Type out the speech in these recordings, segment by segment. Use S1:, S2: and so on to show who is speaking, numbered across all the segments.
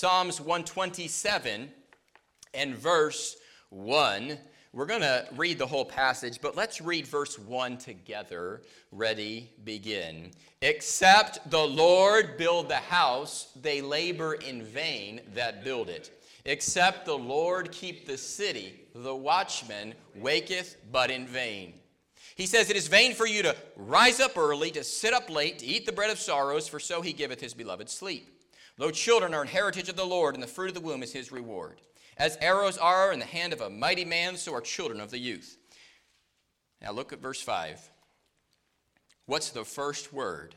S1: Psalms 127 and verse 1. We're going to read the whole passage, but let's read verse 1 together. Ready, begin. Except the Lord build the house, they labor in vain that build it. Except the Lord keep the city, the watchman waketh but in vain. He says, It is vain for you to rise up early, to sit up late, to eat the bread of sorrows, for so he giveth his beloved sleep. Lo, children are an heritage of the Lord, and the fruit of the womb is his reward. As arrows are in the hand of a mighty man, so are children of the youth. Now look at verse 5. What's the first word?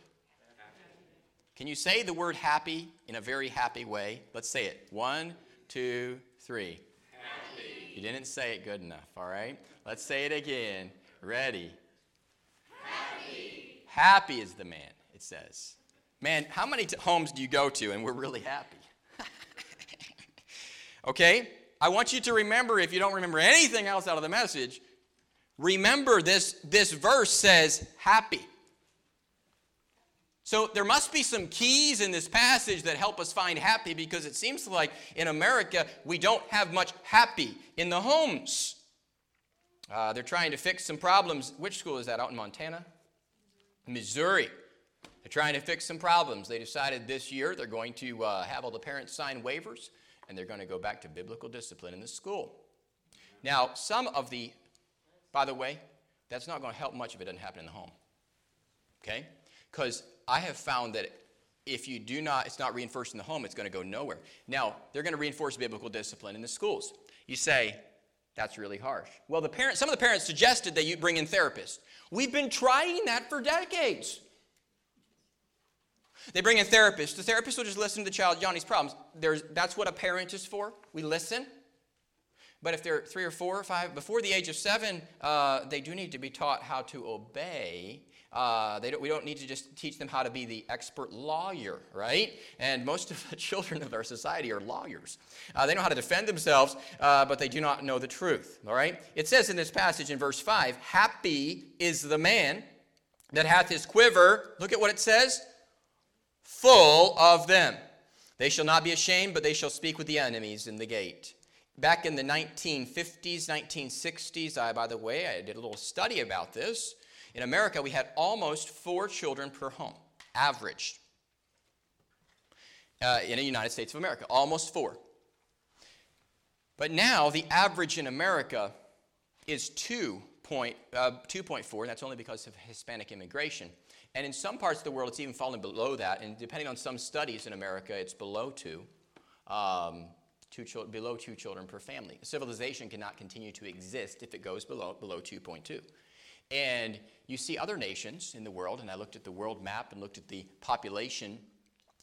S1: Can you say the word happy in a very happy way? Let's say it. One, two, three. Happy. You didn't say it good enough, all right? Let's say it again. Ready? Happy. Happy is the man, it says. Man, how many t- homes do you go to and we're really happy? okay? I want you to remember, if you don't remember anything else out of the message, remember this, this verse says happy. So there must be some keys in this passage that help us find happy because it seems like in America we don't have much happy in the homes. Uh, they're trying to fix some problems. Which school is that? Out in Montana? Missouri. Trying to fix some problems. They decided this year they're going to uh, have all the parents sign waivers and they're going to go back to biblical discipline in the school. Now, some of the, by the way, that's not going to help much if it doesn't happen in the home. Okay? Because I have found that if you do not, it's not reinforced in the home, it's going to go nowhere. Now, they're going to reinforce biblical discipline in the schools. You say, that's really harsh. Well, the parents, some of the parents suggested that you bring in therapists. We've been trying that for decades. They bring in therapists. The therapist will just listen to the child, Johnny's problems. There's, that's what a parent is for. We listen. But if they're three or four or five, before the age of seven, uh, they do need to be taught how to obey. Uh, don't, we don't need to just teach them how to be the expert lawyer, right? And most of the children of our society are lawyers. Uh, they know how to defend themselves, uh, but they do not know the truth, all right? It says in this passage in verse 5 Happy is the man that hath his quiver, look at what it says full of them. They shall not be ashamed, but they shall speak with the enemies in the gate. Back in the 1950s, 1960s, I, by the way, I did a little study about this. In America, we had almost four children per home, averaged. Uh, in the United States of America, almost four. But now, the average in America is 2. Point, uh, 2.4, and that's only because of Hispanic immigration. And in some parts of the world, it's even fallen below that. And depending on some studies in America, it's below two, um, two chil- below two children per family. Civilization cannot continue to exist if it goes below, below 2.2. And you see other nations in the world, and I looked at the world map and looked at the population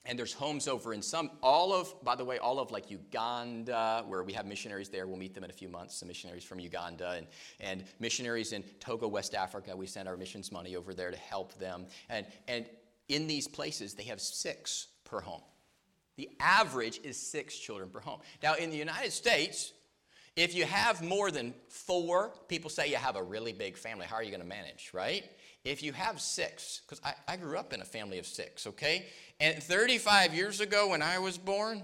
S1: and there's homes over in some all of by the way all of like uganda where we have missionaries there. We'll meet them in a few months some missionaries from uganda. And, and missionaries in togo west africa we send our missions money over there to help them. And, and in these places they have six per home. The average is six children per home. Now in the united states if you have more than four people say you have a really big family. How are you going to manage right if you have six, because I, I grew up in a family of six, okay? And 35 years ago when I was born,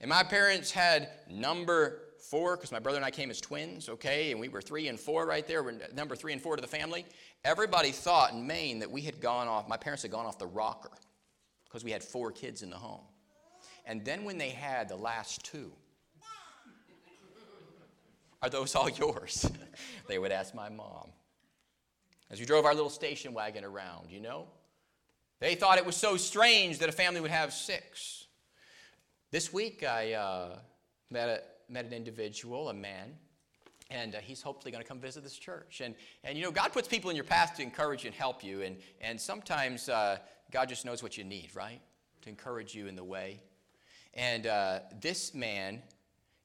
S1: and my parents had number four, because my brother and I came as twins, okay? And we were three and four right there, we're number three and four to the family. Everybody thought in Maine that we had gone off, my parents had gone off the rocker, because we had four kids in the home. And then when they had the last two, are those all yours? they would ask my mom as we drove our little station wagon around, you know. They thought it was so strange that a family would have six. This week, I uh, met, a, met an individual, a man, and uh, he's hopefully going to come visit this church. And, and you know, God puts people in your path to encourage and help you, and, and sometimes uh, God just knows what you need, right? To encourage you in the way. And uh, this man,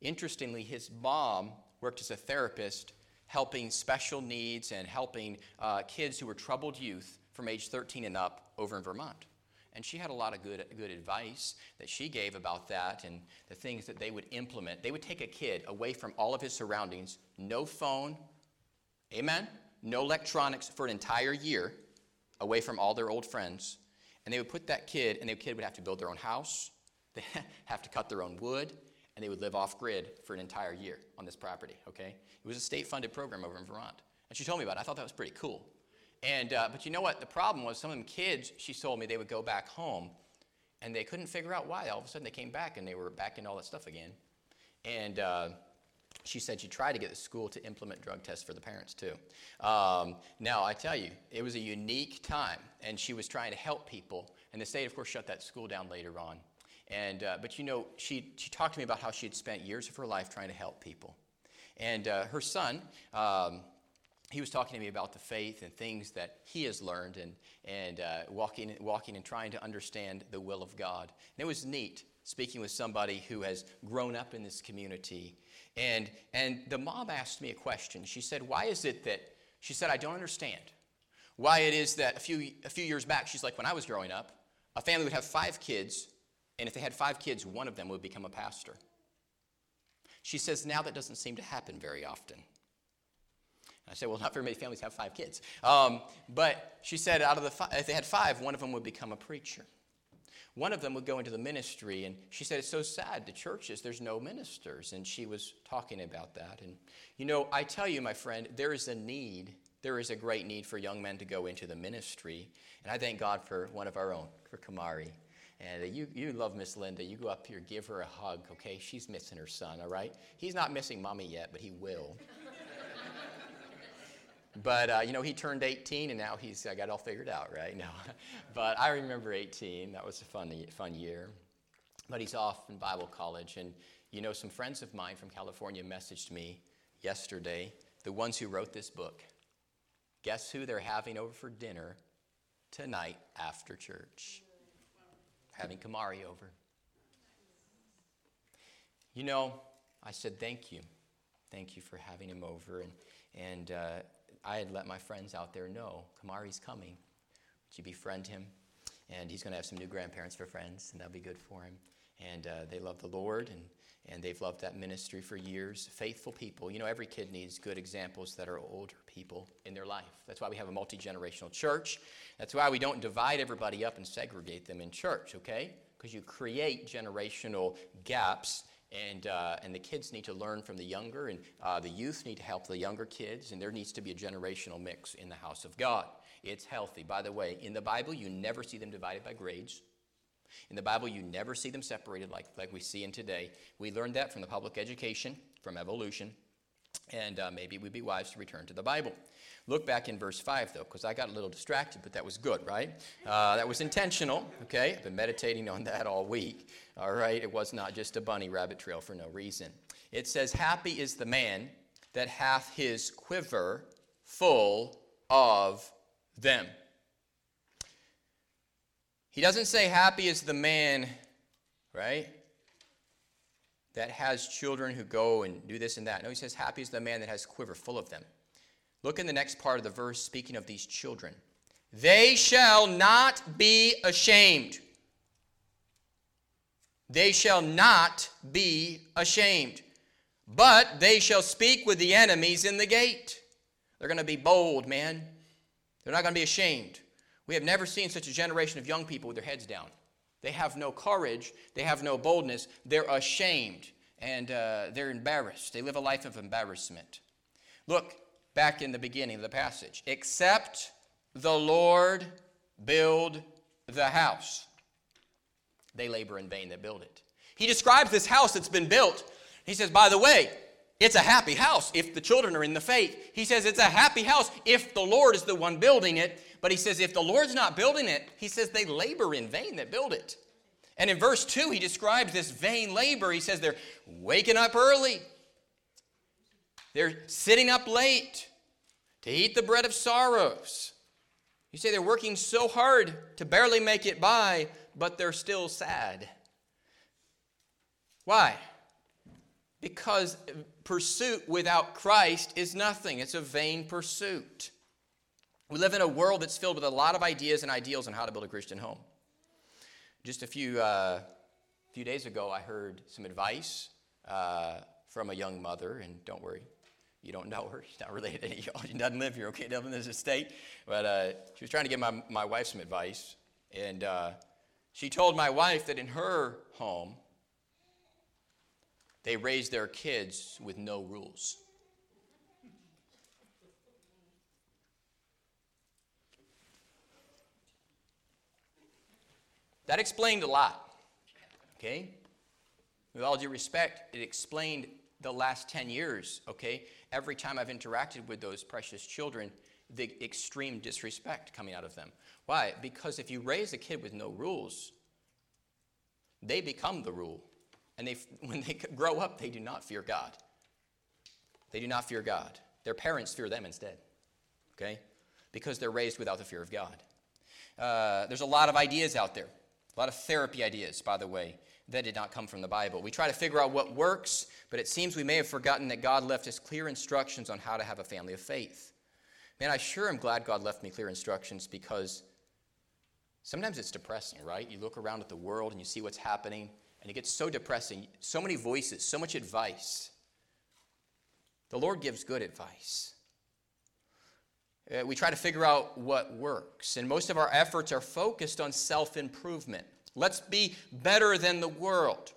S1: interestingly, his mom worked as a therapist helping special needs and helping uh, kids who were troubled youth from age 13 and up over in Vermont. And she had a lot of good, good advice that she gave about that and the things that they would implement. They would take a kid away from all of his surroundings, no phone, amen, no electronics for an entire year, away from all their old friends. And they would put that kid, and the kid would have to build their own house, They have to cut their own wood, and they would live off grid for an entire year on this property, okay? It was a state funded program over in Vermont. And she told me about it. I thought that was pretty cool. And, uh, but you know what? The problem was some of them kids, she told me they would go back home and they couldn't figure out why. All of a sudden they came back and they were back in all that stuff again. And uh, she said she tried to get the school to implement drug tests for the parents too. Um, now, I tell you, it was a unique time and she was trying to help people. And the state, of course, shut that school down later on. And, uh, but you know, she, she talked to me about how she had spent years of her life trying to help people. And uh, her son, um, he was talking to me about the faith and things that he has learned and, and uh, walking, walking and trying to understand the will of God. And it was neat speaking with somebody who has grown up in this community. And, and the mom asked me a question. She said, Why is it that, she said, I don't understand why it is that a few, a few years back, she's like, when I was growing up, a family would have five kids, and if they had five kids, one of them would become a pastor. She says, now that doesn't seem to happen very often. I said, well, not very many families have five kids. Um, but she said, out of the five, if they had five, one of them would become a preacher. One of them would go into the ministry, and she said, It's so sad. The churches, there's no ministers. And she was talking about that. And, you know, I tell you, my friend, there is a need. There is a great need for young men to go into the ministry. And I thank God for one of our own, for Kamari. And you, you love Miss Linda. You go up here, give her a hug, okay? She's missing her son, all right? He's not missing mommy yet, but he will. But, uh, you know, he turned 18 and now he's uh, got all figured out, right? No. but I remember 18. That was a fun, fun year. But he's off in Bible college. And, you know, some friends of mine from California messaged me yesterday, the ones who wrote this book. Guess who they're having over for dinner tonight after church? Having Kamari over. You know, I said, thank you. Thank you for having him over. And, and uh, I had let my friends out there know Kamari's coming. Would you befriend him? And he's going to have some new grandparents for friends, and that'll be good for him. And uh, they love the Lord, and, and they've loved that ministry for years. Faithful people. You know, every kid needs good examples that are older people in their life. That's why we have a multi generational church. That's why we don't divide everybody up and segregate them in church, okay? Because you create generational gaps and, uh, and the kids need to learn from the younger, and uh, the youth need to help the younger kids, and there needs to be a generational mix in the house of God. It's healthy. By the way, in the Bible, you never see them divided by grades. In the Bible, you never see them separated like, like we see in today. We learned that from the public education, from evolution, and uh, maybe we'd be wise to return to the Bible. Look back in verse 5, though, because I got a little distracted, but that was good, right? Uh, that was intentional, okay? I've been meditating on that all week, all right? It was not just a bunny rabbit trail for no reason. It says, Happy is the man that hath his quiver full of them. He doesn't say, Happy is the man, right? That has children who go and do this and that. No, he says, Happy is the man that has quiver full of them. Look in the next part of the verse, speaking of these children. They shall not be ashamed. They shall not be ashamed, but they shall speak with the enemies in the gate. They're going to be bold, man. They're not going to be ashamed. We have never seen such a generation of young people with their heads down. They have no courage, they have no boldness, they're ashamed, and uh, they're embarrassed. They live a life of embarrassment. Look, back in the beginning of the passage. Except the Lord build the house, they labor in vain that build it. He describes this house that's been built. He says, by the way, it's a happy house if the children are in the faith. He says it's a happy house if the Lord is the one building it. But he says if the Lord's not building it, he says they labor in vain that build it. And in verse 2, he describes this vain labor. He says they're waking up early, they're sitting up late to eat the bread of sorrows. You say they're working so hard to barely make it by, but they're still sad. Why? Because pursuit without Christ is nothing, it's a vain pursuit. We live in a world that's filled with a lot of ideas and ideals on how to build a Christian home. Just a few, uh, few days ago, I heard some advice uh, from a young mother, and don't worry, you don't know her. She's not related to y'all. She doesn't live here, okay? Doesn't live in this estate. But uh, she was trying to give my, my wife some advice. And uh, she told my wife that in her home, they raise their kids with no rules. That explained a lot. Okay? With all due respect, it explained the last 10 years, okay? Every time I've interacted with those precious children, the extreme disrespect coming out of them. Why? Because if you raise a kid with no rules, they become the rule. And they, when they grow up, they do not fear God. They do not fear God. Their parents fear them instead, okay? Because they're raised without the fear of God. Uh, there's a lot of ideas out there, a lot of therapy ideas, by the way, that did not come from the Bible. We try to figure out what works, but it seems we may have forgotten that God left us clear instructions on how to have a family of faith. Man, I sure am glad God left me clear instructions because sometimes it's depressing, right? You look around at the world and you see what's happening, and it gets so depressing. So many voices, so much advice. The Lord gives good advice. Uh, we try to figure out what works, and most of our efforts are focused on self improvement. Let's be better than the world.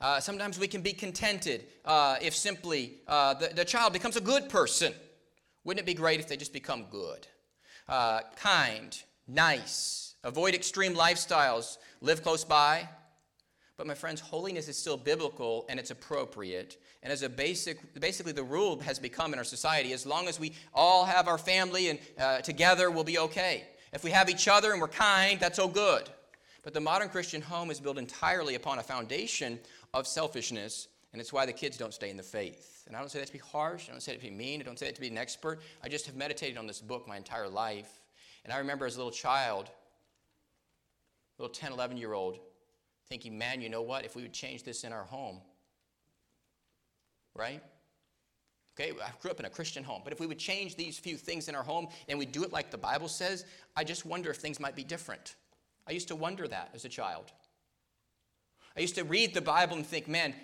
S1: Uh, sometimes we can be contented uh, if simply uh, the, the, child becomes a good person. Wouldn't it be great if they just become good? Uh, kind, nice, avoid extreme lifestyles, live close by. But my friends, holiness is still biblical and it's appropriate. And as a basic, basically the rule has become in our society, as long as we all have our family and uh, together, we'll be okay. If we have each other and we're kind, that's all good. But the modern Christian home is built entirely upon a foundation of selfishness, and it's why the kids don't stay in the faith. And I don't say that to be harsh, I don't say that to be mean, I don't say that to be an expert. I just have meditated on this book my entire life. And I remember as a little child, little 10, 11 year old, thinking, man, you know what? If we would change this in our home, right? Okay, I grew up in a Christian home, but if we would change these few things in our home and we do it like the Bible says, I just wonder if things might be different. I used to wonder that as a child. I used to read the Bible and think, man,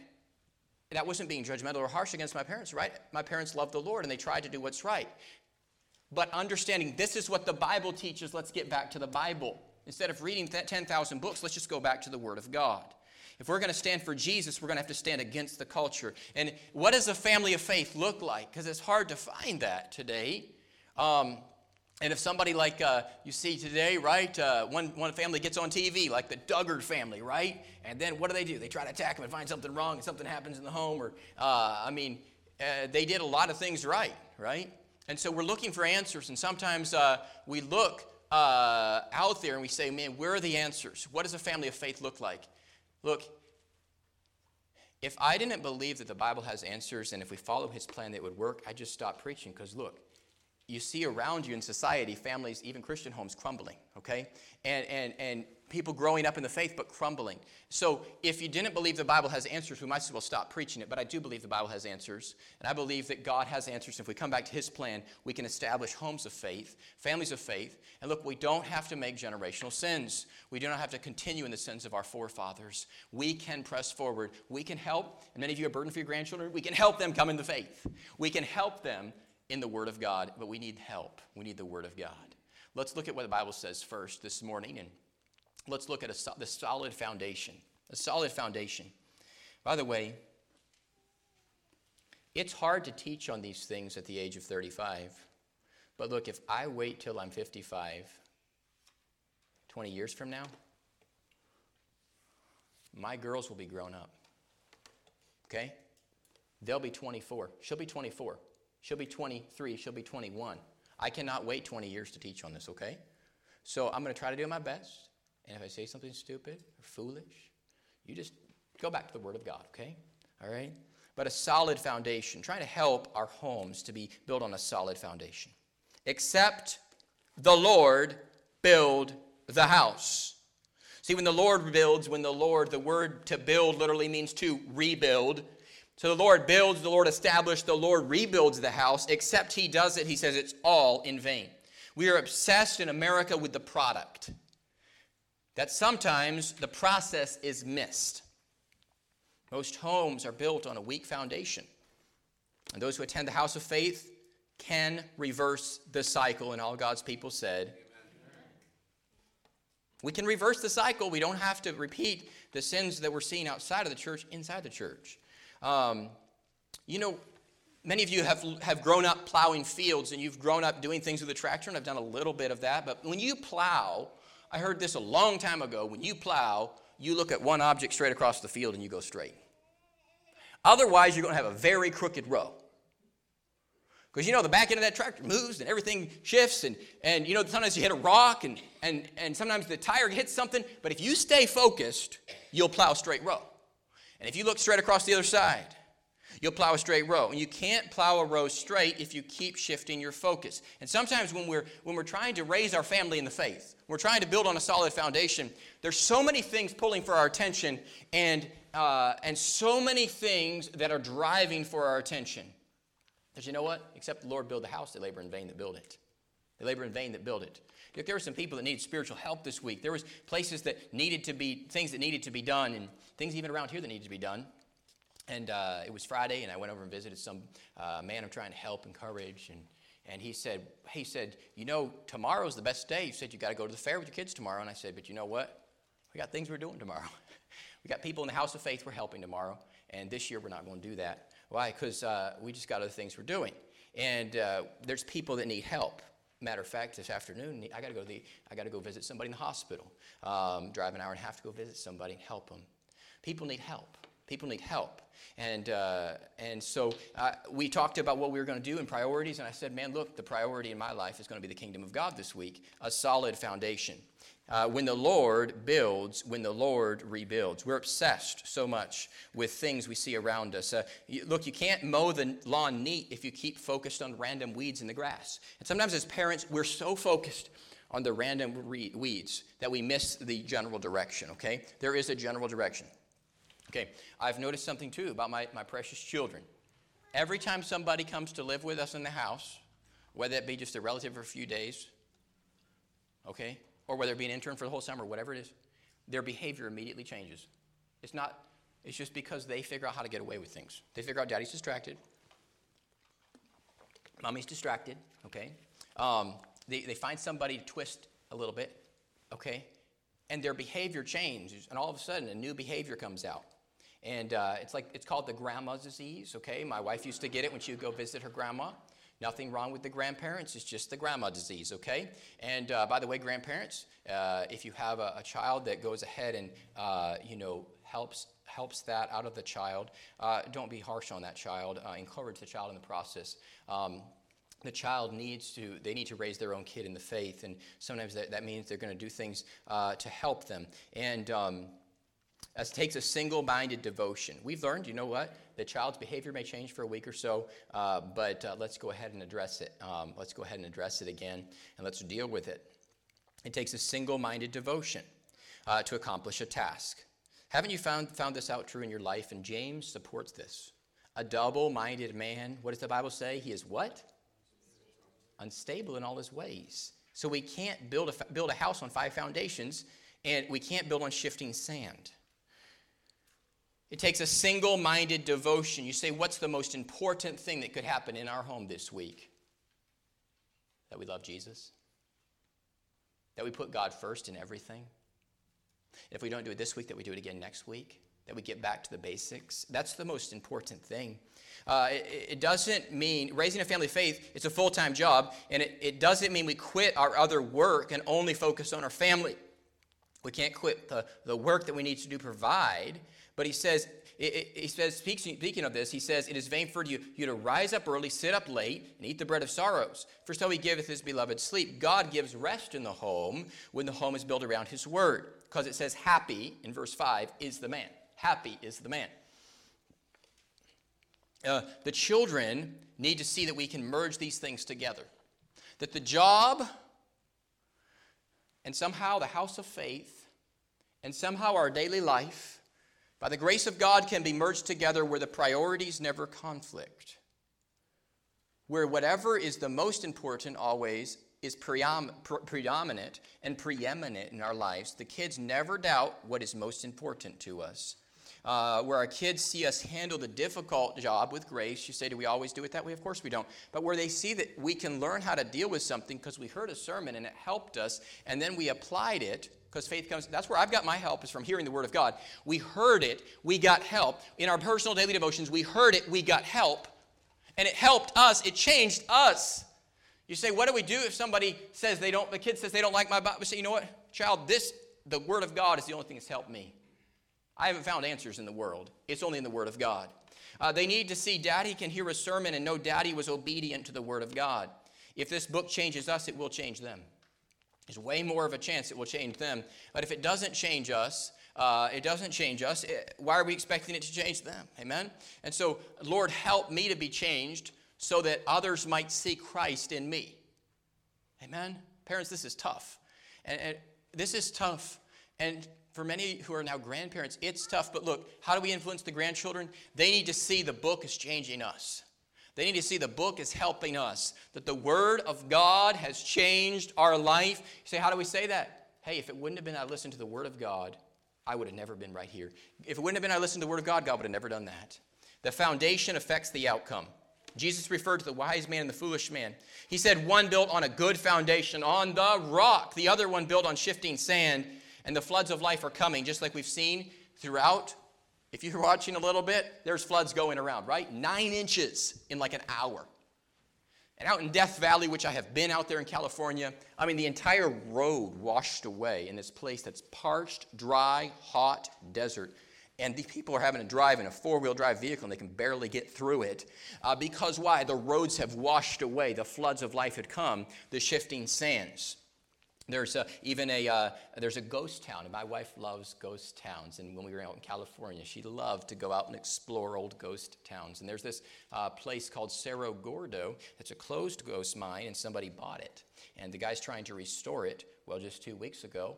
S1: that wasn't being judgmental or harsh against my parents, right? My parents loved the Lord and they tried to do what's right. But understanding this is what the Bible teaches, let's get back to the Bible. Instead of reading 10,000 books, let's just go back to the Word of God. If we're going to stand for Jesus, we're going to have to stand against the culture. And what does a family of faith look like? Because it's hard to find that today. Um, and if somebody like uh, you see today, right, uh, one, one family gets on TV, like the Duggar family, right? And then what do they do? They try to attack them and find something wrong and something happens in the home. Or, uh, I mean, uh, they did a lot of things right, right? And so we're looking for answers. And sometimes uh, we look uh, out there and we say, man, where are the answers? What does a family of faith look like? Look, if I didn't believe that the Bible has answers and if we follow his plan that would work, I'd just stop preaching because look, you see around you in society, families, even Christian homes, crumbling, okay? And, and, and people growing up in the faith but crumbling. So if you didn't believe the Bible has answers, we might as well stop preaching it. But I do believe the Bible has answers. And I believe that God has answers. If we come back to His plan, we can establish homes of faith, families of faith. And look, we don't have to make generational sins. We do not have to continue in the sins of our forefathers. We can press forward. We can help. And many of you are burdened for your grandchildren. We can help them come into faith. We can help them in the Word of God, but we need help. We need the Word of God. Let's look at what the Bible says first this morning, and let's look at a, the solid foundation. A solid foundation. By the way, it's hard to teach on these things at the age of 35. But look, if I wait till I'm 55, 20 years from now, my girls will be grown up. Okay? They'll be 24. She'll be 24. She'll be 23. She'll be 21. I cannot wait 20 years to teach on this, okay? So I'm going to try to do my best. And if I say something stupid or foolish, you just go back to the Word of God, okay? All right? But a solid foundation, trying to help our homes to be built on a solid foundation. Except the Lord build the house. See, when the Lord builds, when the Lord, the word to build literally means to rebuild. So the Lord builds, the Lord establishes, the Lord rebuilds the house, except He does it, He says it's all in vain. We are obsessed in America with the product, that sometimes the process is missed. Most homes are built on a weak foundation. And those who attend the house of faith can reverse the cycle, and all God's people said, We can reverse the cycle. We don't have to repeat the sins that we're seeing outside of the church inside the church. Um, you know, many of you have, have grown up plowing fields and you've grown up doing things with a tractor, and I've done a little bit of that. But when you plow, I heard this a long time ago. When you plow, you look at one object straight across the field and you go straight. Otherwise, you're going to have a very crooked row. Because you know the back end of that tractor moves and everything shifts, and, and you know sometimes you hit a rock and, and, and sometimes the tire hits something, but if you stay focused, you'll plow straight row. And if you look straight across the other side, you'll plow a straight row. And you can't plow a row straight if you keep shifting your focus. And sometimes when we're when we're trying to raise our family in the faith, we're trying to build on a solid foundation, there's so many things pulling for our attention and uh, and so many things that are driving for our attention. Because you know what? Except the Lord build the house, they labor in vain that build it. They labor in vain that build it. Look, there were some people that needed spiritual help this week. There was places that needed to be, things that needed to be done, and things even around here that needed to be done. And uh, it was Friday, and I went over and visited some uh, man I'm trying to help, encourage, and and he said, he said, you know, tomorrow's the best day. He said, you got to go to the fair with your kids tomorrow. And I said, but you know what? We got things we're doing tomorrow. we got people in the house of faith we're helping tomorrow. And this year we're not going to do that. Why? Because uh, we just got other things we're doing. And uh, there's people that need help. Matter of fact, this afternoon I got to go the I got to go visit somebody in the hospital. Um, drive an hour and a half to go visit somebody and help them. People need help. People need help. And, uh, and so uh, we talked about what we were going to do and priorities. And I said, man, look, the priority in my life is going to be the kingdom of God this week, a solid foundation. Uh, when the Lord builds, when the Lord rebuilds. We're obsessed so much with things we see around us. Uh, you, look, you can't mow the lawn neat if you keep focused on random weeds in the grass. And sometimes as parents, we're so focused on the random re- weeds that we miss the general direction, okay? There is a general direction. Okay, I've noticed something too about my, my precious children. Every time somebody comes to live with us in the house, whether it be just a relative for a few days, okay, or whether it be an intern for the whole summer, whatever it is, their behavior immediately changes. It's not, it's just because they figure out how to get away with things. They figure out daddy's distracted, mommy's distracted, okay? Um, they, they find somebody to twist a little bit, okay? And their behavior changes, and all of a sudden a new behavior comes out. And uh, it's like it's called the grandma's disease. Okay, my wife used to get it when she would go visit her grandma. Nothing wrong with the grandparents, it's just the grandma disease, okay? And uh, by the way, grandparents, uh, if you have a, a, child that goes ahead and, uh, you know, helps helps that out of the child, uh, don't be harsh on that child. Uh, encourage the child in the process. Um, the child needs to they need to raise their own kid in the faith and sometimes that, that means they're going to do things uh, to help them and um, it takes a single minded devotion. We've learned, you know what? The child's behavior may change for a week or so, uh, but uh, let's go ahead and address it. Um, let's go ahead and address it again, and let's deal with it. It takes a single minded devotion uh, to accomplish a task. Haven't you found, found this out true in your life? And James supports this. A double minded man, what does the Bible say? He is what? Unstable in all his ways. So we can't build a, build a house on five foundations, and we can't build on shifting sand. It takes a single minded devotion. You say, What's the most important thing that could happen in our home this week? That we love Jesus, that we put God first in everything. If we don't do it this week, that we do it again next week, that we get back to the basics. That's the most important thing. Uh, it, it, doesn't mean raising a family faith, it's a full time job, and it, it doesn't mean we quit our other work and only focus on our family. We can't quit the, the work that we need to do provide but he says, he says, speaking of this, he says, It is vain for you, you to rise up early, sit up late, and eat the bread of sorrows. For so he giveth his beloved sleep. God gives rest in the home when the home is built around his word. Because it says, Happy, in verse 5, is the man. Happy is the man. Uh, the children need to see that we can merge these things together. That the job and somehow the house of faith and somehow our daily life by the grace of God, can be merged together where the priorities never conflict. Where whatever is the most important always is predominant and preeminent in our lives. The kids never doubt what is most important to us. Uh, where our kids see us handle the difficult job with grace. You say, do we always do it that way? Of course we don't. But where they see that we can learn how to deal with something because we heard a sermon and it helped us, and then we applied it because faith comes that's where i've got my help is from hearing the word of god we heard it we got help in our personal daily devotions we heard it we got help and it helped us it changed us you say what do we do if somebody says they don't the kid says they don't like my bible we say you know what child this the word of god is the only thing that's helped me I haven't found answers in the world. It's only in the Word of God. Uh, they need to see daddy can hear a sermon and know daddy was obedient to the Word of God. If this book changes us, it will change them. There's way more of a chance it will change them. But if it doesn't change us, uh, it doesn't change us. It, why are we expecting it to change them? Amen? And so, Lord, help me to be changed so that others might see Christ in me. Amen? Parents, this is tough. And, and this is tough. And for many who are now grandparents, it's tough. But look, how do we influence the grandchildren? They need to see the book is changing us. They need to see the book is helping us, that the Word of God has changed our life. You say, how do we say that? Hey, if it wouldn't have been I listened to the Word of God, I would have never been right here. If it wouldn't have been I listened to the Word of God, God would have never done that. The foundation affects the outcome. Jesus referred to the wise man and the foolish man. He said, one built on a good foundation, on the rock, the other one built on shifting sand and the floods of life are coming, just like we've seen throughout. If you're watching a little bit, there's floods going around, right? Nine inches in like an hour. And out in Death Valley, which I have been out there in California, I mean, the entire road washed away in this place that's parched, dry, hot desert. And these people are having to drive in a four wheel drive vehicle and they can barely get through it. Uh, because why? The roads have washed away. The floods of life had come, the shifting sands. There's a, even a uh, there's a ghost town, and my wife loves ghost towns. And when we were out in California, she loved to go out and explore old ghost towns. And there's this uh, place called Cerro Gordo. It's a closed ghost mine, and somebody bought it. And the guy's trying to restore it. Well, just two weeks ago,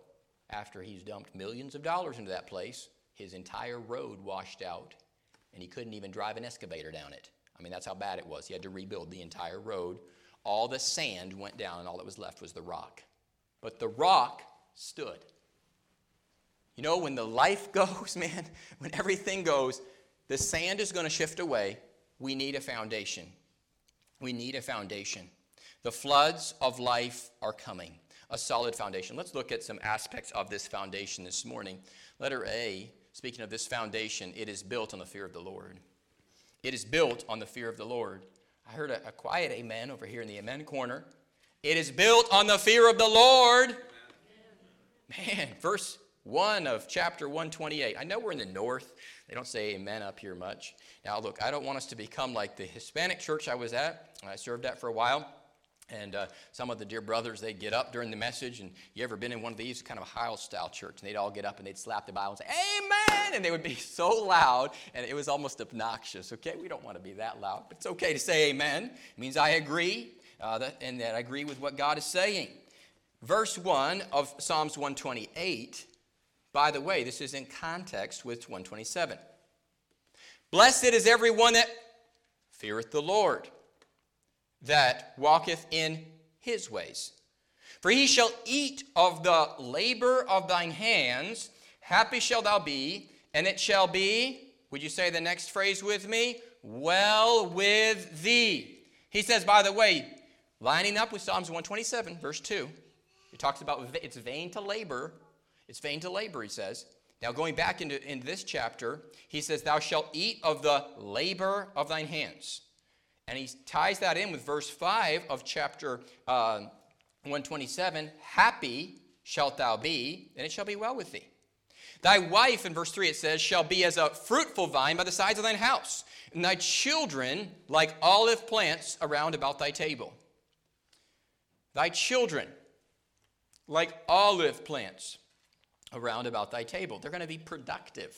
S1: after he's dumped millions of dollars into that place, his entire road washed out, and he couldn't even drive an excavator down it. I mean, that's how bad it was. He had to rebuild the entire road. All the sand went down, and all that was left was the rock but the rock stood. You know, when the life goes, man, when everything goes, the sand is going to shift away. We need a foundation. We need a foundation. The floods of life are coming, a solid foundation. Let's look at some aspects of this foundation this morning. Letter A, speaking of this foundation, it is built on the fear of the Lord. It is built on the fear of the Lord. I heard a, a quiet amen over here in the amen corner. It is built on the fear of the Lord. Man, verse 1 of chapter 128. I know we're in the north. They don't say amen up here much. Now, look, I don't want us to become like the Hispanic church I was at. I served at for a while. And uh, some of the dear brothers, they'd get up during the message. And you ever been in one of these kind of Heil style church? And they'd all get up and they'd slap the Bible and say, Amen! And they would be so loud. And it was almost obnoxious. Okay, we don't want to be that loud. But it's okay to say amen. It means I agree uh, that, and that I agree with what God is saying. Verse 1 of Psalms 128, by the way, this is in context with 127. Blessed is everyone that feareth the Lord, that walketh in his ways. For he shall eat of the labor of thine hands. Happy shall thou be, and it shall be, would you say the next phrase with me? Well with thee. He says, by the way, Lining up with Psalms 127, verse 2, he talks about it's vain to labor. It's vain to labor, he says. Now, going back into, into this chapter, he says, Thou shalt eat of the labor of thine hands. And he ties that in with verse 5 of chapter uh, 127 Happy shalt thou be, and it shall be well with thee. Thy wife, in verse 3, it says, shall be as a fruitful vine by the sides of thine house, and thy children like olive plants around about thy table. Thy children, like olive plants around about thy table. They're going to be productive.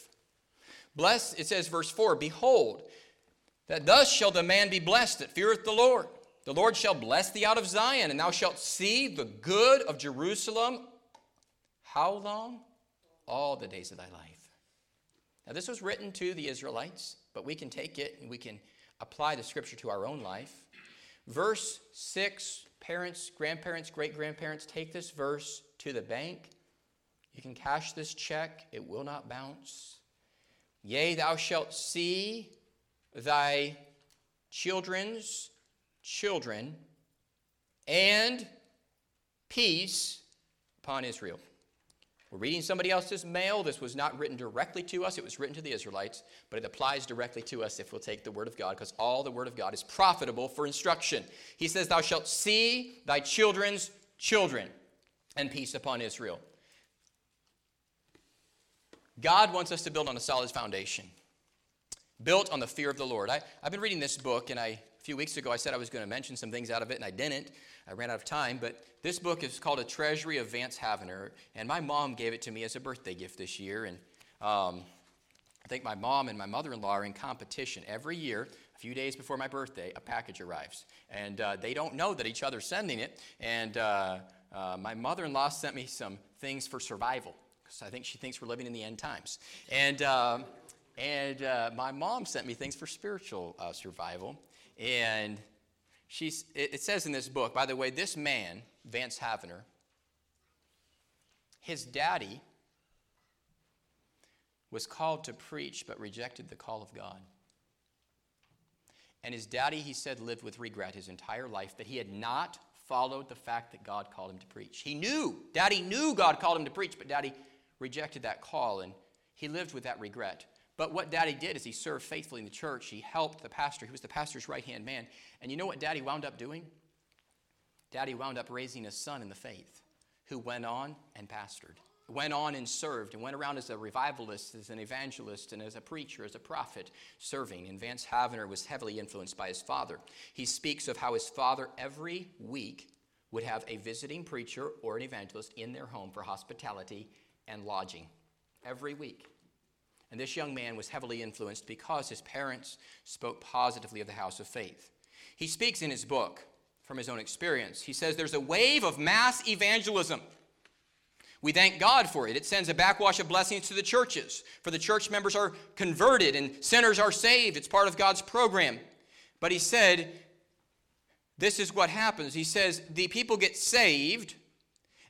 S1: Bless, it says, verse 4 Behold, that thus shall the man be blessed that feareth the Lord. The Lord shall bless thee out of Zion, and thou shalt see the good of Jerusalem. How long? All the days of thy life. Now, this was written to the Israelites, but we can take it and we can apply the scripture to our own life. Verse 6 Parents, grandparents, great grandparents, take this verse to the bank. You can cash this check, it will not bounce. Yea, thou shalt see thy children's children and peace upon Israel. We're reading somebody else's mail. This was not written directly to us, it was written to the Israelites, but it applies directly to us if we'll take the Word of God, because all the Word of God is profitable for instruction. He says, Thou shalt see thy children's children, and peace upon Israel. God wants us to build on a solid foundation, built on the fear of the Lord. I, have been reading this book, and I, a few weeks ago I said I was going to mention some things out of it, and I didn't. I ran out of time, but this book is called A Treasury of Vance Havner, and my mom gave it to me as a birthday gift this year. And um, I think my mom and my mother in law are in competition. Every year, a few days before my birthday, a package arrives. And uh, they don't know that each other's sending it. And uh, uh, my mother in law sent me some things for survival, because I think she thinks we're living in the end times. And, um, and uh, my mom sent me things for spiritual uh, survival. And She's, it says in this book, by the way, this man, Vance Havner, his daddy was called to preach but rejected the call of God. And his daddy, he said, lived with regret his entire life that he had not followed the fact that God called him to preach. He knew, daddy knew God called him to preach, but daddy rejected that call and he lived with that regret. But what daddy did is he served faithfully in the church. He helped the pastor. He was the pastor's right hand man. And you know what daddy wound up doing? Daddy wound up raising a son in the faith who went on and pastored, went on and served, and went around as a revivalist, as an evangelist, and as a preacher, as a prophet, serving. And Vance Havner was heavily influenced by his father. He speaks of how his father every week would have a visiting preacher or an evangelist in their home for hospitality and lodging every week. And this young man was heavily influenced because his parents spoke positively of the house of faith. He speaks in his book from his own experience. He says there's a wave of mass evangelism. We thank God for it. It sends a backwash of blessings to the churches, for the church members are converted and sinners are saved. It's part of God's program. But he said, this is what happens. He says, the people get saved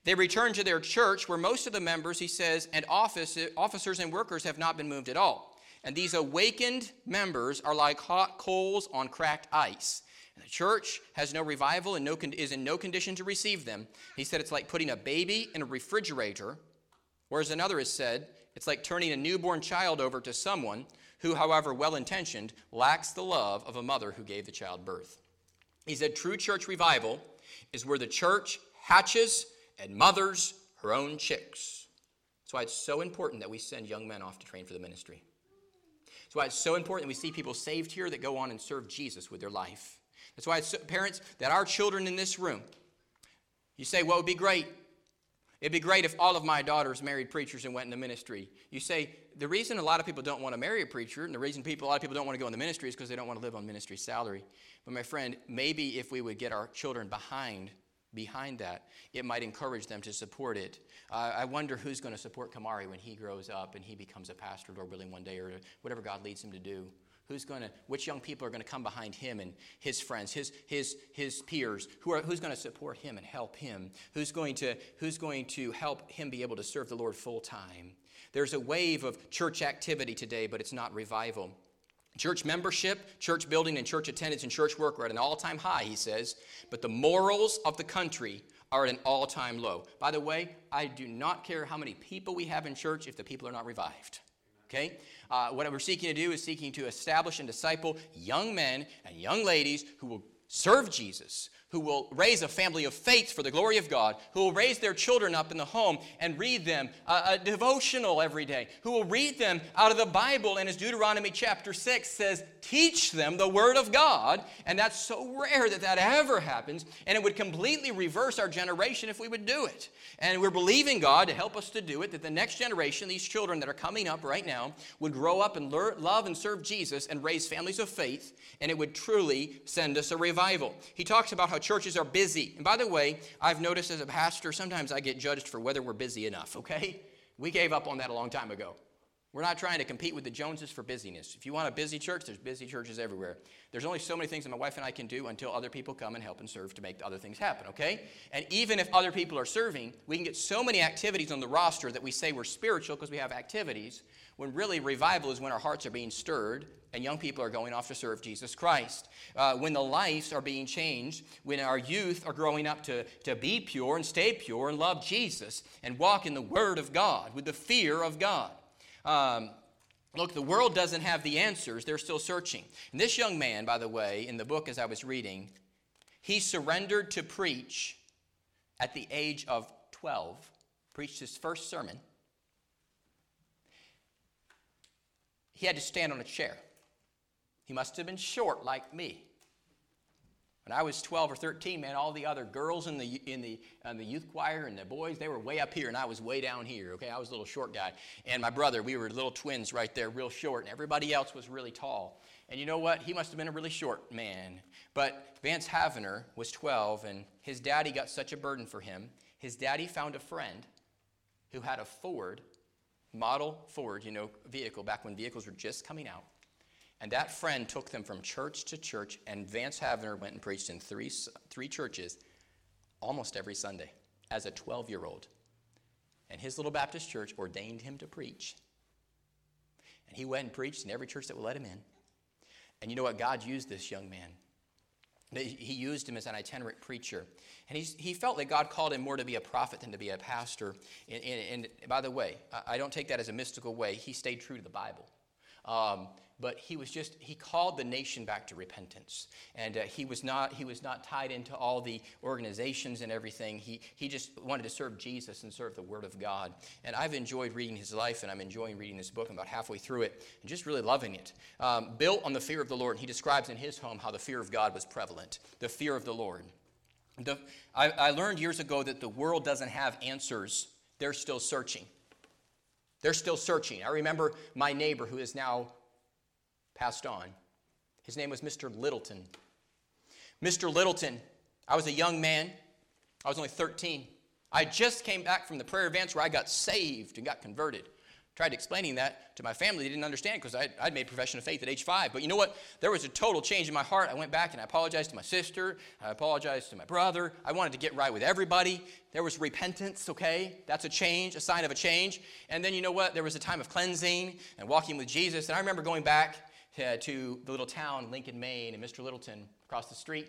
S1: they return to their church where most of the members, he says, and office, officers and workers have not been moved at all. And these awakened members are like hot coals on cracked ice. And the church has no revival and no con- is in no condition to receive them. He said it's like putting a baby in a refrigerator, whereas another has said it's like turning a newborn child over to someone who, however well intentioned, lacks the love of a mother who gave the child birth. He said true church revival is where the church hatches and mothers her own chicks. That's why it's so important that we send young men off to train for the ministry. That's why it's so important that we see people saved here that go on and serve Jesus with their life. That's why it's so, parents that our children in this room, you say, well, it would be great. It'd be great if all of my daughters married preachers and went into ministry. You say, the reason a lot of people don't want to marry a preacher and the reason people, a lot of people don't want to go into ministry is because they don't want to live on ministry salary. But my friend, maybe if we would get our children behind behind that, it might encourage them to support it. Uh, I wonder who's going to support Kamari when he grows up and he becomes a pastor, Lord willing, one day, or whatever God leads him to do. Who's going to, which young people are going to come behind him and his friends, his, his, his peers? Who are, who's going to support him and help him? Who's going, to, who's going to help him be able to serve the Lord full time? There's a wave of church activity today, but it's not revival. Church membership, church building, and church attendance and church work are at an all time high, he says, but the morals of the country are at an all time low. By the way, I do not care how many people we have in church if the people are not revived. Okay? Uh, what we're seeking to do is seeking to establish and disciple young men and young ladies who will serve Jesus, who will raise a family of faith for the glory of God, who will raise their children up in the home and read them a, a, devotional every day, who will read them out of the Bible. And as Deuteronomy chapter 6 says, teach them the Word of God. And that's so rare that that ever happens. And it would completely reverse our generation if we would do it. And we're believing God to help us to do it, that the next generation, these children that are coming up right now, would grow up and learn, love and serve Jesus and raise families of faith. And it would truly send us a revival. He talks about how how churches are busy. And by the way, I've noticed as a pastor, sometimes I get judged for whether we're busy enough, okay? We gave up on that a long time ago. We're not trying to compete with the Joneses for busyness. If you want a busy church, there's busy churches everywhere. There's only so many things that my wife and I can do until other people come and help and serve to make other things happen, okay? And even if other people are serving, we can get so many activities on the roster that we say we're spiritual because we have activities, when really revival is when our hearts are being stirred and young people are going off to serve Jesus Christ. Uh, when the lives are being changed, when our youth are growing up to, to be pure and stay pure and love Jesus and walk in the Word of God with the fear of God. Um, look, the world doesn't have the answers, they're still searching. And this young man, by the way, in the book as I was reading, he surrendered to preach at the age of 12, preached his first sermon. He had to stand on a chair. He must have been short like me. When I was 12 or 13, man, all the other girls in the, in the, uh, the youth choir and the boys, they were way up here, and I was way down here, okay? I was a little short guy. And my brother, we were little twins right there, real short, and everybody else was really tall. And you know what? He must have been a really short man. But Vance Havner was 12, and his daddy got such a burden for him. His daddy found a friend who had a Ford, model Ford, you know, vehicle, back when vehicles were just coming out. And that friend took them from church to church, and Vance Havner went and preached in three, three churches almost every Sunday as a 12 year old. And his little Baptist church ordained him to preach. And he went and preached in every church that would let him in. And you know what? God used this young man. He used him as an itinerant preacher. And he's, he felt that God called him more to be a prophet than to be a pastor. And, and, and by the way, I don't take that as a mystical way. He stayed true to the Bible. Um, but he was just he called the nation back to repentance. And uh, he was not he was not tied into all the organizations and everything. He he just wanted to serve jesus and serve the word of god. And i've enjoyed reading his life and i'm enjoying reading this book. I'm about halfway through it and just really loving it. Um, built on the fear of the lord and he describes in his home how the fear of god was prevalent. The fear of the lord. The, I, I learned years ago that the world doesn't have answers. They're still searching. They're still searching. I remember my neighbor who is now passed on. His name was Mr. Littleton. Mr. Littleton, I was a young man. I was only 13. I just came back from the prayer events where I got saved and got converted. Tried explaining that to my family. They didn't understand because I'd, I'd, made profession of faith at age five. But you know what? There was a total change in my heart. I went back and I apologized to my sister. I apologized to my brother. I wanted to get right with everybody. There was repentance, okay? That's a change, a sign of a change. And then you know what? There was a time of cleansing and walking with Jesus. And I remember going back to the little town, Lincoln, Maine, and Mr. Littleton across the street.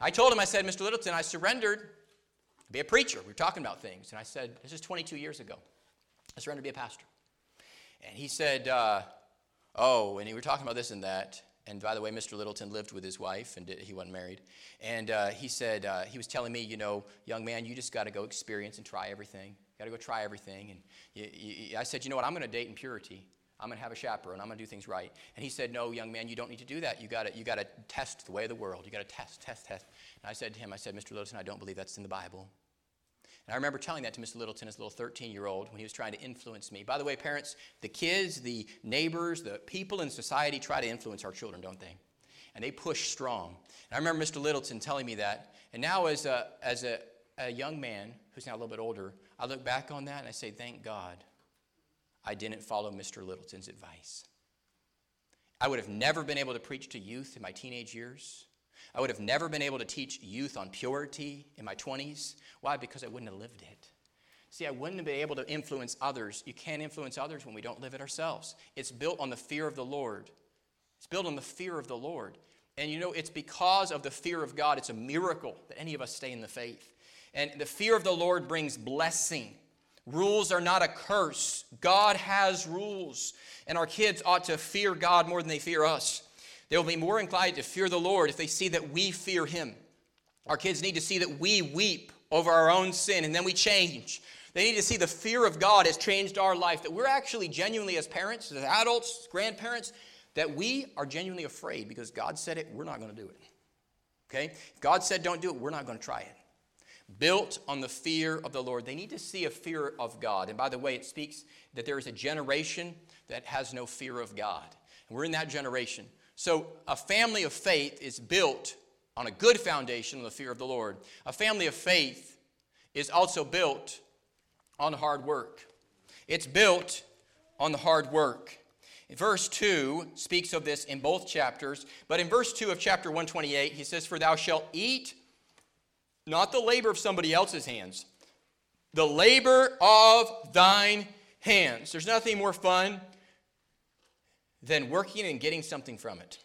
S1: I told him, I said, Mr. Littleton, I surrendered to be a preacher. We were talking about things. And I said, this is 22 years ago. I surrendered to be a pastor. And he said, uh, oh, and we were talking about this and that. And by the way, Mr. Littleton lived with his wife, and he wasn't married. And uh, he said, uh, he was telling me, you know, young man, you just got to go experience and try everything. Got to go try everything. And I said, you know what? I'm going to date in purity. I'm going to have a chaperone. I'm going to do things right. And he said, No, young man, you don't need to do that. You got to you got to test the way of the world. You got to test, test, test. And I said to him, I said, Mr. Littleton, I don't believe that's in the Bible. And I remember telling that to Mr. Littleton as a little 13 year old when he was trying to influence me. By the way, parents, the kids, the neighbors, the people in society try to influence our children, don't they? And they push strong. And I remember Mr. Littleton telling me that. And now, as a, as a, a young man who's now a little bit older, I look back on that and I say, Thank God I didn't follow Mr. Littleton's advice. I would have never been able to preach to youth in my teenage years. I would have never been able to teach youth on purity in my 20s. Why? Because I wouldn't have lived it. See, I wouldn't have been able to influence others. You can't influence others when we don't live it ourselves. It's built on the fear of the Lord. It's built on the fear of the Lord. And you know, it's because of the fear of God, it's a miracle that any of us stay in the faith. And the fear of the Lord brings blessing. Rules are not a curse. God has rules. And our kids ought to fear God more than they fear us. They will be more inclined to fear the Lord if they see that we fear Him. Our kids need to see that we weep over our own sin and then we change. They need to see the fear of God has changed our life, that we're actually genuinely, as parents, as adults, grandparents, that we are genuinely afraid because God said it, we're not going to do it. Okay? If God said don't do it, we're not going to try it built on the fear of the Lord. They need to see a fear of God. And by the way, it speaks that there is a generation that has no fear of God. And we're in that generation. So a family of faith is built on a good foundation on the fear of the Lord. A family of faith is also built on hard work. It's built on the hard work. Verse 2 speaks of this in both chapters, but in verse 2 of chapter 128, he says, For thou shalt eat not the labor of somebody else's hands, the labor of thine hands. There's nothing more fun than working and getting something from it,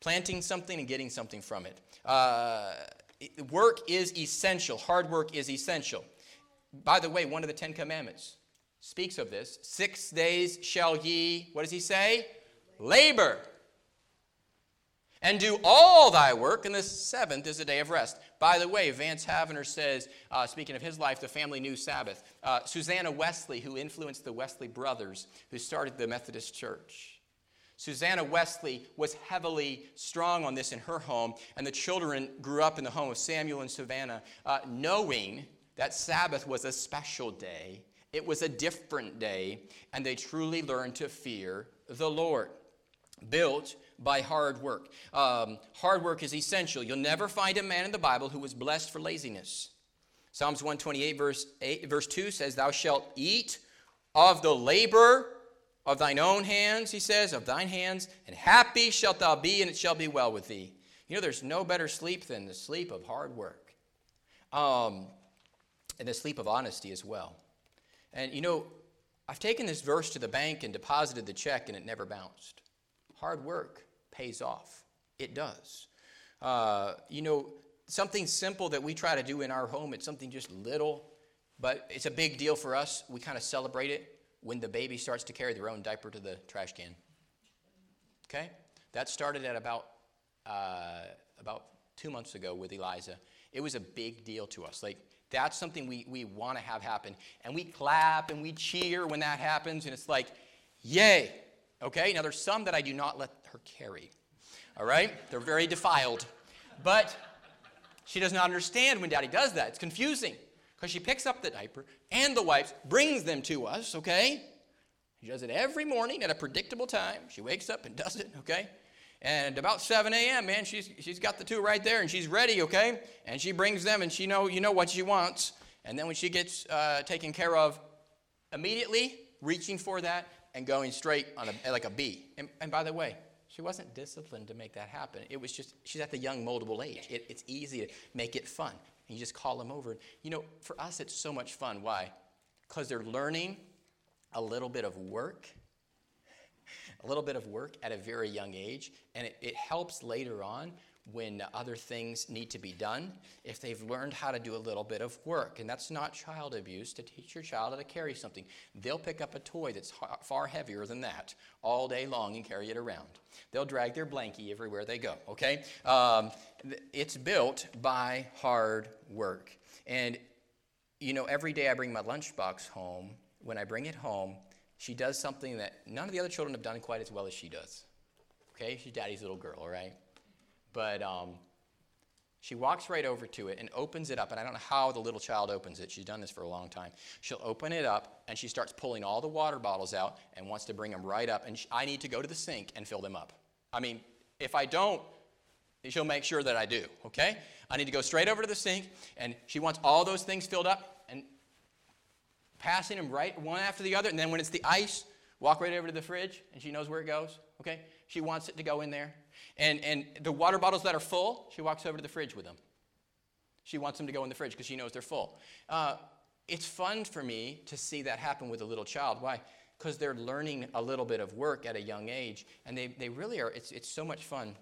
S1: planting something and getting something from it. Uh, work is essential, hard work is essential. By the way, one of the Ten Commandments speaks of this. Six days shall ye, what does he say? Labor. And do all thy work, and the seventh is a day of rest. By the way, Vance Havner says, uh, speaking of his life, the family knew Sabbath. Uh, Susanna Wesley, who influenced the Wesley brothers, who started the Methodist Church. Susanna Wesley was heavily strong on this in her home, and the children grew up in the home of Samuel and Savannah, uh, knowing that Sabbath was a special day it was a different day, and they truly learned to fear the Lord. Built by hard work. Um, hard work is essential. You'll never find a man in the Bible who was blessed for laziness. Psalms 128, verse, 8, verse 2 says, Thou shalt eat of the labor of thine own hands, he says, of thine hands, and happy shalt thou be, and it shall be well with thee. You know, there's no better sleep than the sleep of hard work, um, and the sleep of honesty as well. And you know, I've taken this verse to the bank and deposited the check and it never bounced. Hard work pays off. It does. Uh, you know, something simple that we try to do in our home, it's something just little, but it's a big deal for us. We kind of celebrate it when the baby starts to carry their own diaper to the trash can. Okay? That started at about, uh, about two months ago with Eliza. It was a big deal to us. Like, that's something we, we want to have happen. And we clap and we cheer when that happens, and it's like, yay. Okay? Now, there's some that I do not let her carry. All right? They're very defiled. But she does not understand when daddy does that. It's confusing because she picks up the diaper and the wipes, brings them to us, okay? She does it every morning at a predictable time. She wakes up and does it, okay? And about 7 a.m., man, she's, she's got the two right there and she's ready, okay? And she brings them and she know, you know what she wants. And then when she gets uh, taken care of, immediately reaching for that and going straight on a, like a bee. And, and by the way, she wasn't disciplined to make that happen. It was just, she's at the young, moldable age. It, it's easy to make it fun. And you just call them over. You know, for us, it's so much fun. Why? Because they're learning a little bit of work a little bit of work at a very young age, and it, it helps later on when other things need to be done if they've learned how to do a little bit of work. And that's not child abuse to teach your child how to carry something. They'll pick up a toy that's far heavier than that all day long and carry it around. They'll drag their blankie everywhere they go, okay? Um, it's built by hard work. And, you know, every day I bring my lunchbox home, when I bring it home, she does something that none of the other children have done quite as well as she does. Okay, she's daddy's little girl, all right? But um, she walks right over to it and opens it up. And I don't know how the little child opens it. She's done this for a long time. She'll open it up and she starts pulling all the water bottles out and wants to bring them right up. And she, I need to go to the sink and fill them up. I mean, if I don't, she'll make sure that I do, okay? I need to go straight over to the sink and she wants all those things filled up and passing them right one after the other. And then when it's the ice, walk right over to the fridge, and she knows where it goes. Okay? She wants it to go in there. And, and the water bottles that are full, she walks over to the fridge with them. She wants them to go in the fridge because she knows they're full. Uh, it's fun for me to see that happen with a little child. Why? Because they're learning a little bit of work at a young age, and they, they really are, it's, it's so much fun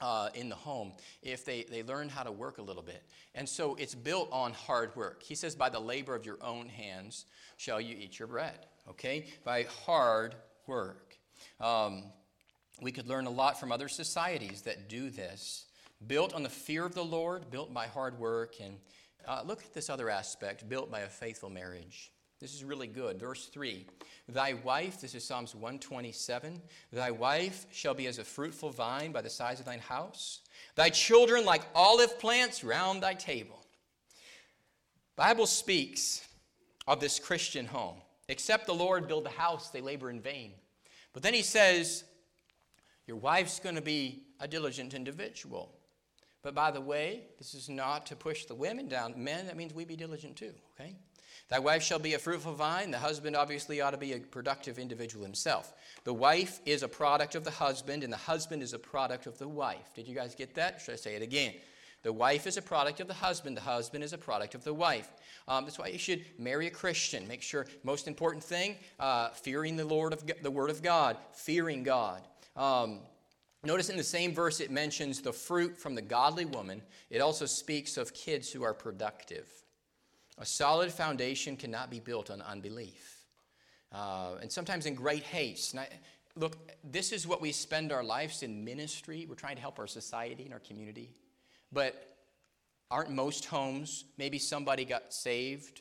S1: uh, in the home if they, they learn how to work a little bit. And so it's built on hard work. He says, By the labor of your own hands shall you eat your bread. Okay? By hard work. Um, we could learn a lot from other societies that do this. Built on the fear of the Lord, built by hard work. And uh, look at this other aspect built by a faithful marriage. This is really good. Verse 3 Thy wife, this is Psalms 127, thy wife shall be as a fruitful vine by the sides of thine house, thy children like olive plants round thy table. Bible speaks of this Christian home. Except the Lord build the house, they labor in vain. But then he says, Your wife's going to be a diligent individual. But by the way, this is not to push the women down. Men, that means we be diligent too, okay? Thy wife shall be a fruitful vine. The husband obviously ought to be a productive individual himself. The wife is a product of the husband, and the husband is a product of the wife. Did you guys get that? Should I say it again? The wife is a product of the husband. The husband is a product of the wife. Um, that's why you should marry a Christian. Make sure, most important thing, uh, fearing the Lord of the Word of God, fearing God. Um, notice in the same verse it mentions the fruit from the godly woman. It also speaks of kids who are productive. A solid foundation cannot be built on unbelief. Uh, and sometimes in great haste. Look, this is what we spend our lives in ministry. We're trying to help our society and our community. But aren't most homes, maybe somebody got saved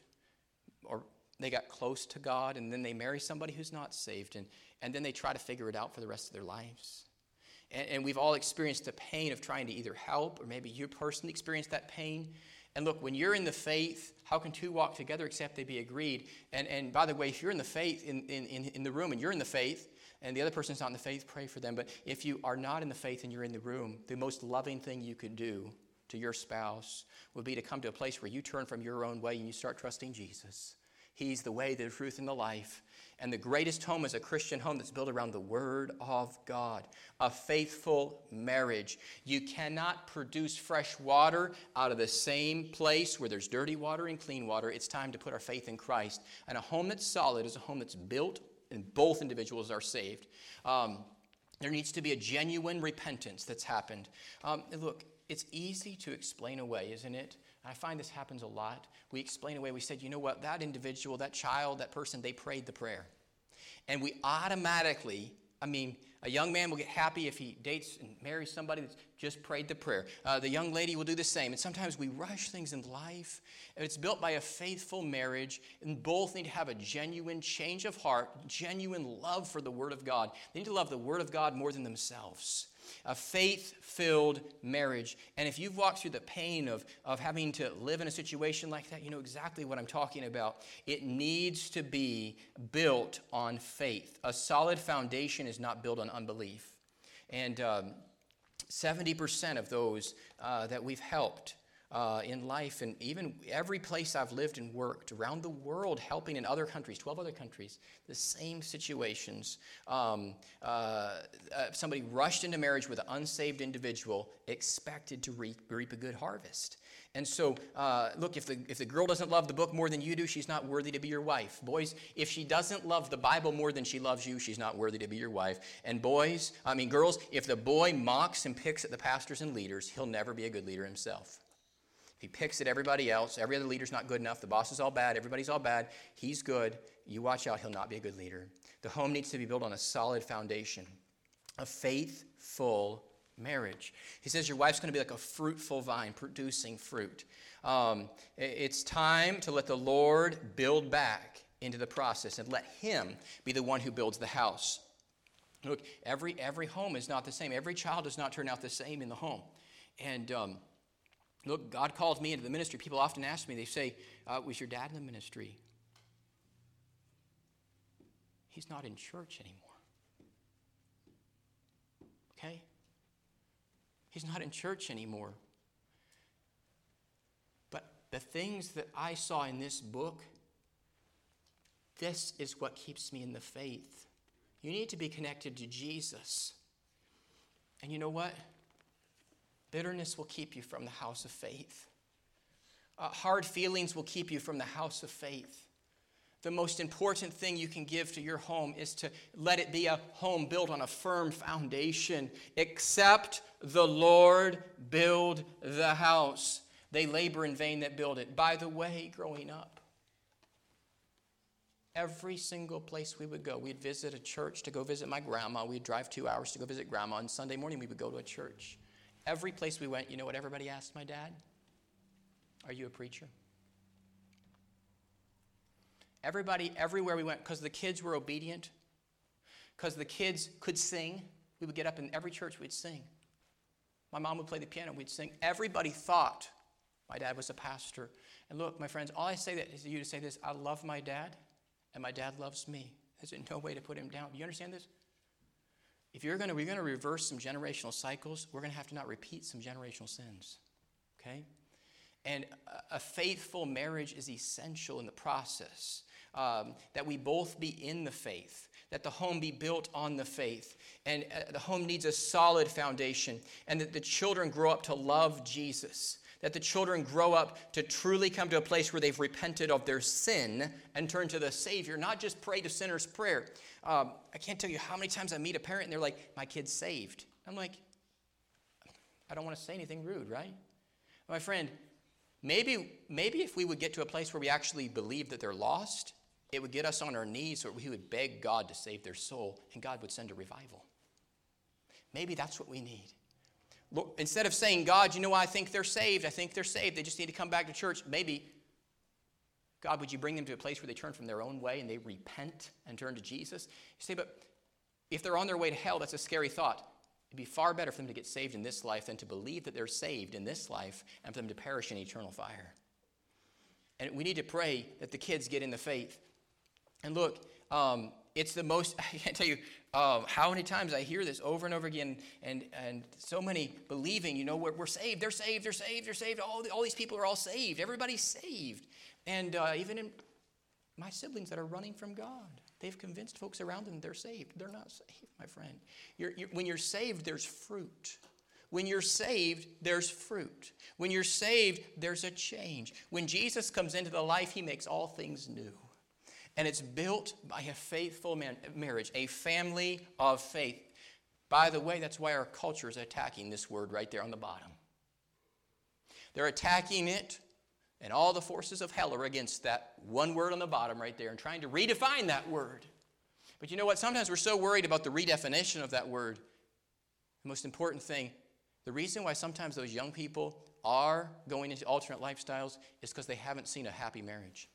S1: or they got close to God and then they marry somebody who's not saved and, and then they try to figure it out for the rest of their lives. And, and we've all experienced the pain of trying to either help or maybe you personally experienced that pain and look, when you're in the faith, how can two walk together except they be agreed? And, and by the way, if you're in the faith in, in, in the room and you're in the faith and the other person's not in the faith, pray for them. But if you are not in the faith and you're in the room, the most loving thing you could do to your spouse would be to come to a place where you turn from your own way and you start trusting Jesus. He's the way, the truth, and the life. And the greatest home is a Christian home that's built around the Word of God, a faithful marriage. You cannot produce fresh water out of the same place where there's dirty water and clean water. It's time to put our faith in Christ. And a home that's solid is a home that's built, and both individuals are saved. Um, there needs to be a genuine repentance that's happened. Um, look, it's easy to explain away, isn't it? I find this happens a lot. We explain away, we said, you know what, that individual, that child, that person, they prayed the prayer. And we automatically, I mean, a young man will get happy if he dates and marries somebody that's just prayed the prayer. Uh, the young lady will do the same. And sometimes we rush things in life. And it's built by a faithful marriage, and both need to have a genuine change of heart, genuine love for the Word of God. They need to love the Word of God more than themselves a faith filled marriage. And if you've walked through the pain of, of having to live in a situation like that, you know exactly what I'm talking about. It needs to be built on faith. A solid foundation is not built on unbelief. And um, 70% of those uh, that we've helped uh, in life and even every place I've lived and worked around the world, helping in other countries, 12 other countries, the same situations. Um, uh, uh, somebody rushed into marriage with an unsaved individual, expected to reap, reap a good harvest. And so, uh, look, if the, if the girl doesn't love the book more than you do, she's not worthy to be your wife. Boys, if she doesn't love the Bible more than she loves you, she's not worthy to be your wife. And boys, I mean, girls, if the boy mocks and picks at the pastors and leaders, he'll never be a good leader himself. He picks at everybody else. Every other leader's not good enough. The boss is all bad. Everybody's all bad. He's good. You watch out, he'll not be a good leader. The home needs to be built on a solid foundation, a faithful marriage. He says your wife's going to be like a fruitful vine producing fruit. Um, it's time to let the Lord build back into the process and let Him be the one who builds the house. Look, every, every home is not the same. Every child does not turn out the same in the home. And um, Look, God called me into the ministry. People often ask me, they say, uh, Was your dad in the ministry? He's not in church anymore. Okay? He's not in church anymore. But the things that I saw in this book, this is what keeps me in the faith. You need to be connected to Jesus. And you know what? Bitterness will keep you from the house of faith. Uh, hard feelings will keep you from the house of faith. The most important thing you can give to your home is to let it be a home built on a firm foundation. Except the Lord build the house. They labor in vain that build it. By the way, growing up, every single place we would go, we'd visit a church to go visit my grandma. We'd drive two hours to go visit grandma. And Sunday morning, we would go to a church. Every place we went, you know what everybody asked my dad? Are you a preacher? Everybody, everywhere we went, because the kids were obedient, because the kids could sing, we would get up in every church, we'd sing. My mom would play the piano, we'd sing. Everybody thought my dad was a pastor. And look, my friends, all I say that is to you to say this I love my dad, and my dad loves me. There's no way to put him down. Do you understand this? If you're going to, we're going to reverse some generational cycles, we're going to have to not repeat some generational sins. Okay? And a faithful marriage is essential in the process. Um, that we both be in the faith, that the home be built on the faith, and uh, the home needs a solid foundation, and that the children grow up to love Jesus, that the children grow up to truly come to a place where they've repented of their sin and turn to the Savior, not just pray the sinner's prayer. Um, I can't tell you how many times I meet a parent and they're like, My kid's saved. I'm like, I don't want to say anything rude, right? My friend, maybe, maybe if we would get to a place where we actually believe that they're lost, it would get us on our knees or we would beg God to save their soul and God would send a revival. Maybe that's what we need. Instead of saying, God, you know, I think they're saved, I think they're saved, they just need to come back to church, maybe, God, would you bring them to a place where they turn from their own way and they repent and turn to Jesus? You say, but if they're on their way to hell, that's a scary thought. It'd be far better for them to get saved in this life than to believe that they're saved in this life and for them to perish in eternal fire. And we need to pray that the kids get in the faith. And look, um, it's the most, I can't tell you um, how many times I hear this over and over again, and, and so many believing, you know, we're, we're saved, they're saved, they're saved, they're saved. All, all these people are all saved. Everybody's saved. And uh, even in my siblings that are running from God. They've convinced folks around them they're saved. They're not saved, my friend. You're, you're, when you're saved, there's fruit. When you're saved, there's fruit. When you're saved, there's a change. When Jesus comes into the life, he makes all things new. And it's built by a faithful man, marriage, a family of faith. By the way, that's why our culture is attacking this word right there on the bottom. They're attacking it and all the forces of hell are against that one word on the bottom right there and trying to redefine that word. But you know what? Sometimes we're so worried about the redefinition of that word. The most important thing, the reason why sometimes those young people are going into alternate lifestyles is because they haven't seen a happy marriage.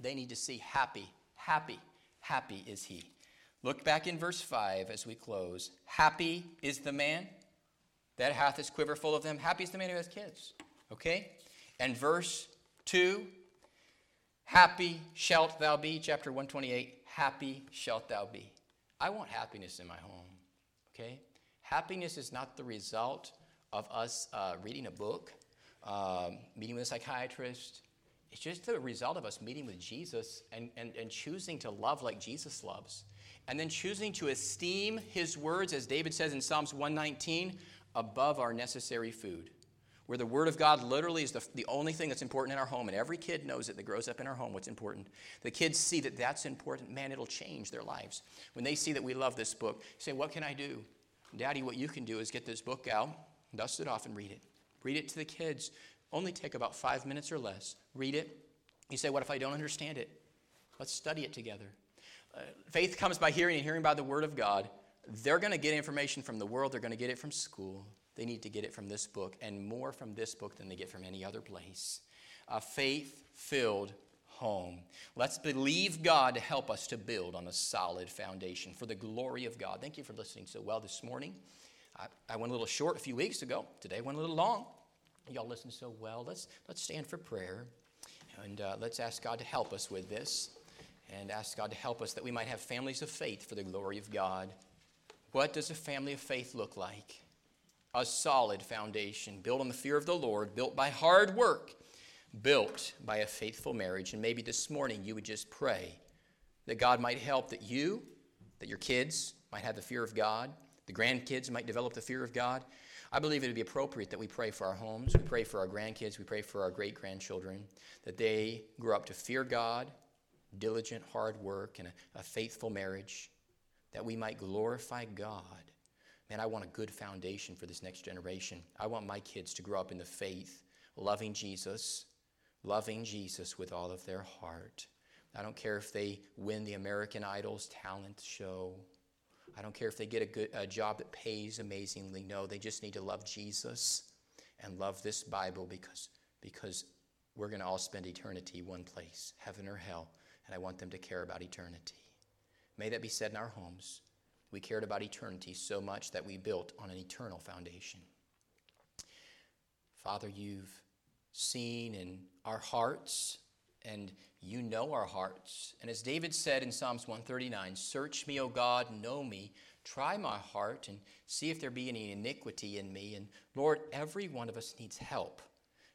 S1: They need to see happy, happy, happy is he. Look back in verse 5 as we close. Happy is the man that hath his quiver full of them. Happy is the man who has kids. Okay? And verse 2 Happy shalt thou be, chapter 128. Happy shalt thou be. I want happiness in my home. Okay? Happiness is not the result of us uh, reading a book, um, meeting with a psychiatrist. It's just the result of us meeting with Jesus and, and, and choosing to love like Jesus loves. And then choosing to esteem his words, as David says in Psalms 119, above our necessary food where the Word of God literally is the, the only thing that's important in our home, and every kid knows it that grows up in our home what's important. The kids see that that's important, man, it'll change their lives. When they see that we love this book, say, What can I do? Daddy, what you can do is get this book out, dust it off, and read it. Read it to the kids. Only take about five minutes or less. Read it. You say, What if I don't understand it? Let's study it together. Uh, faith comes by hearing, and hearing by the Word of God. They're going to get information from the world, they're going to get it from school. They need to get it from this book and more from this book than they get from any other place. A faith filled home. Let's believe God to help us to build on a solid foundation for the glory of God. Thank you for listening so well this morning. I, I went a little short a few weeks ago. Today went a little long. Y'all listen so well. Let's, let's stand for prayer and uh, let's ask God to help us with this and ask God to help us that we might have families of faith for the glory of God. What does a family of faith look like? a solid foundation, built on the fear of the Lord, built by hard work, built by a faithful marriage. And maybe this morning you would just pray that God might help that you, that your kids might have the fear of God, the grandkids might develop the fear of God. I believe it would be appropriate that we pray for our homes, we pray for our grandkids, we pray for our great grandchildren, that they grow up to fear God, diligent, hard work, and a, a faithful marriage, that we might glorify God man, I want a good foundation for this next generation. I want my kids to grow up in the faith, loving Jesus, loving Jesus with all of their heart. I don't care if they win the American Idol's talent show. I don't care if they get a good a job that pays amazingly. No, they just need to love Jesus and love this Bible because, because we're going to all spend eternity one place, heaven or hell, and I want them to care about eternity. May that be said in our homes. We cared about eternity so much that we built on an eternal foundation. Father, you've seen in our hearts and you know our hearts. And as David said in Psalms 139, Search me, O God, know me, try my heart, and see if there be any iniquity in me. And Lord, every one of us needs help.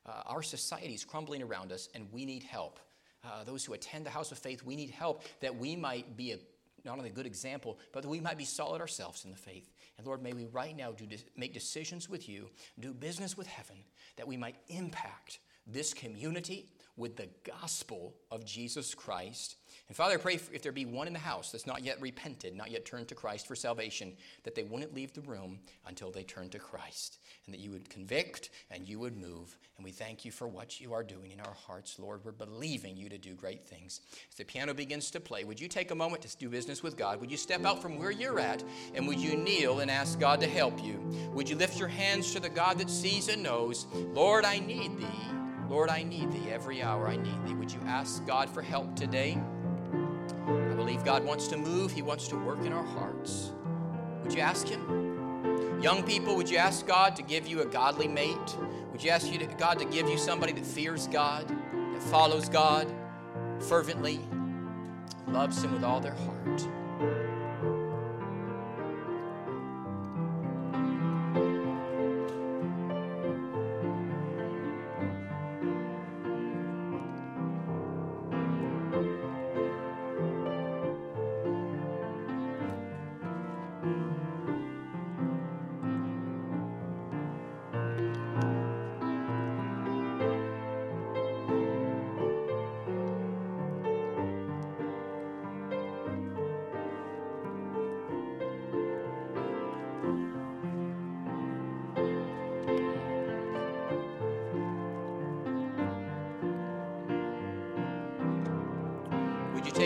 S1: Uh, our society is crumbling around us, and we need help. Uh, those who attend the house of faith, we need help that we might be a, not only a good example, but that we might be solid ourselves in the faith. And Lord, may we right now do, make decisions with you, do business with heaven, that we might impact this community with the gospel of Jesus Christ. And Father, I pray if there be one in the house that's not yet repented, not yet turned to Christ for salvation, that they wouldn't leave the room until they turn to Christ, and that you would convict and you would move. And we thank you for what you are doing in our hearts, Lord. We're believing you to do great things. As the piano begins to play, would you take a moment to do business with God? Would you step out from where you're at and would you kneel and ask God to help you? Would you lift your hands to the God that sees and knows, Lord, I need thee. Lord, I need thee. Every hour I need thee. Would you ask God for help today? I believe God wants to move, He wants to work in our hearts. Would you ask Him? Young people, would you ask God to give you a godly mate? Would you ask you to, God to give you somebody that fears God, that follows God fervently, loves Him with all their heart?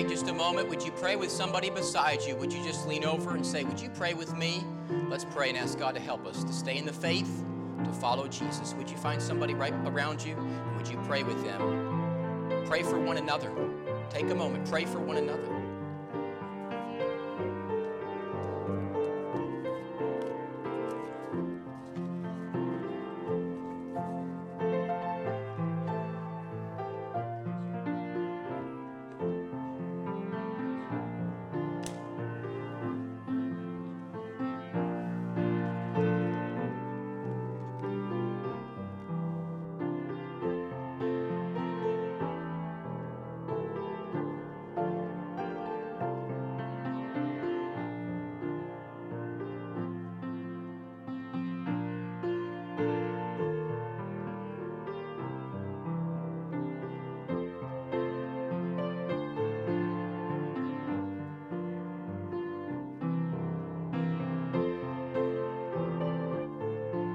S1: Take just a moment? Would you pray with somebody beside you? Would you just lean over and say, Would you pray with me? Let's pray and ask God to help us to stay in the faith, to follow Jesus. Would you find somebody right around you and would you pray with them? Pray for one another. Take a moment, pray for one another.